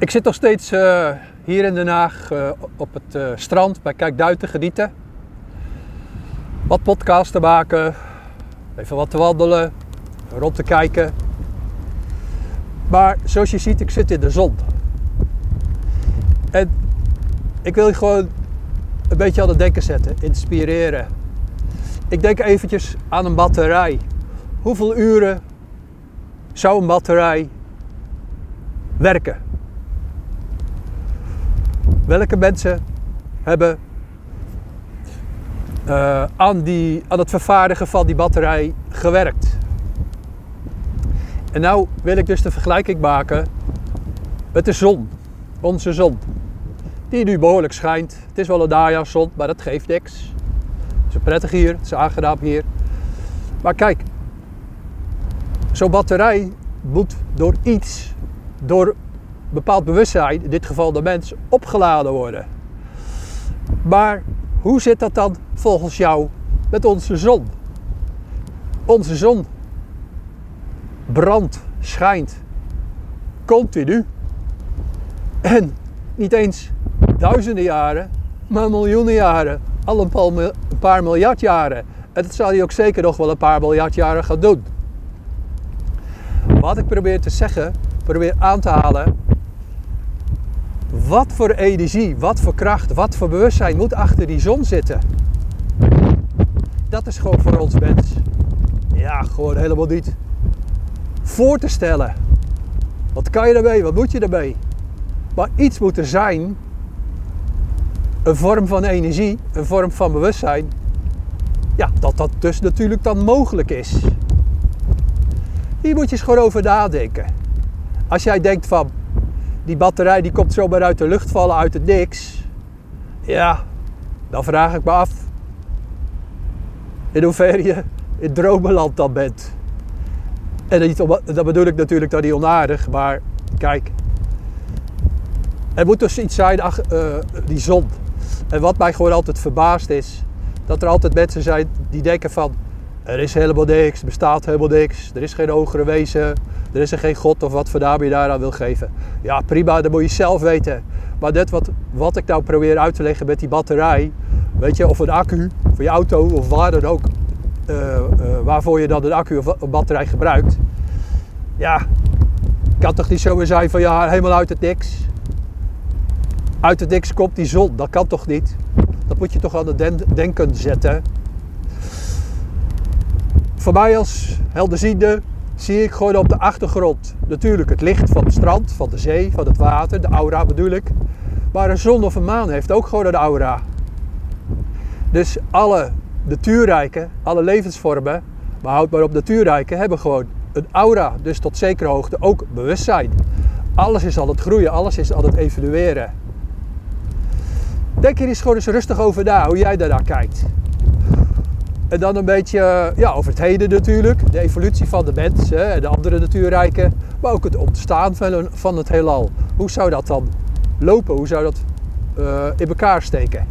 Ik zit nog steeds uh, hier in Den Haag uh, op het uh, strand bij Kijkduin te genieten. Wat podcasts te maken, even wat te wandelen, rond te kijken. Maar zoals je ziet, ik zit in de zon. En ik wil je gewoon een beetje aan het denken zetten, inspireren. Ik denk eventjes aan een batterij. Hoeveel uren zou een batterij werken? Welke mensen hebben uh, aan, die, aan het vervaardigen van die batterij gewerkt? En nou wil ik dus de vergelijking maken met de zon, onze zon. Die nu behoorlijk schijnt. Het is wel een najaarzon, maar dat geeft niks. Het is prettig hier, het is aangenaam hier. Maar kijk, zo'n batterij moet door iets, door bepaald bewustzijn, in dit geval de mens, opgeladen worden. Maar hoe zit dat dan volgens jou met onze zon? Onze zon brandt, schijnt continu. En niet eens duizenden jaren, maar miljoenen jaren. Al een paar miljard jaren. En dat zal hij ook zeker nog wel een paar miljard jaren gaan doen. Wat ik probeer te zeggen, probeer aan te halen, wat voor energie, wat voor kracht, wat voor bewustzijn moet achter die zon zitten? Dat is gewoon voor ons mens. Ja, gewoon helemaal niet voor te stellen. Wat kan je ermee? Wat moet je ermee? Maar iets moet er zijn. Een vorm van energie, een vorm van bewustzijn. Ja, dat dat dus natuurlijk dan mogelijk is. Hier moet je eens gewoon over nadenken. Als jij denkt van, die batterij die komt zomaar uit de lucht vallen uit het niks. Ja, dan vraag ik me af in hoeverre je in dromenland dan bent. En dat bedoel ik natuurlijk dan niet onaardig, maar kijk. Er moet dus iets zijn, ach, uh, die zon. En wat mij gewoon altijd verbaast is, dat er altijd mensen zijn die denken van, er is helemaal niks, er bestaat helemaal niks, er is geen hogere wezen, er is er geen God of wat voor naam je daaraan wil geven. Ja, prima, dat moet je zelf weten. Maar net wat, wat ik nou probeer uit te leggen met die batterij, weet je, of een accu voor je auto of waar dan ook, uh, uh, waarvoor je dan een accu of een batterij gebruikt. Ja, kan toch niet zo zijn van ja, helemaal uit het niks. Uit het niks komt die zon, dat kan toch niet? Dat moet je toch aan het denken zetten. Voor mij als helderziende zie ik gewoon op de achtergrond natuurlijk het licht van het strand, van de zee, van het water, de aura bedoel ik. Maar een zon of een maan heeft ook gewoon een aura. Dus alle natuurrijken, alle levensvormen, maar houd maar op natuurrijken, hebben gewoon een aura. Dus tot zekere hoogte ook bewustzijn. Alles is aan het groeien, alles is aan het evolueren. Denk hier eens gewoon eens rustig over na, hoe jij daarnaar kijkt. En dan een beetje ja, over het heden natuurlijk, de evolutie van de mens en de andere natuurrijken, maar ook het ontstaan van, van het heelal. Hoe zou dat dan lopen? Hoe zou dat uh, in elkaar steken?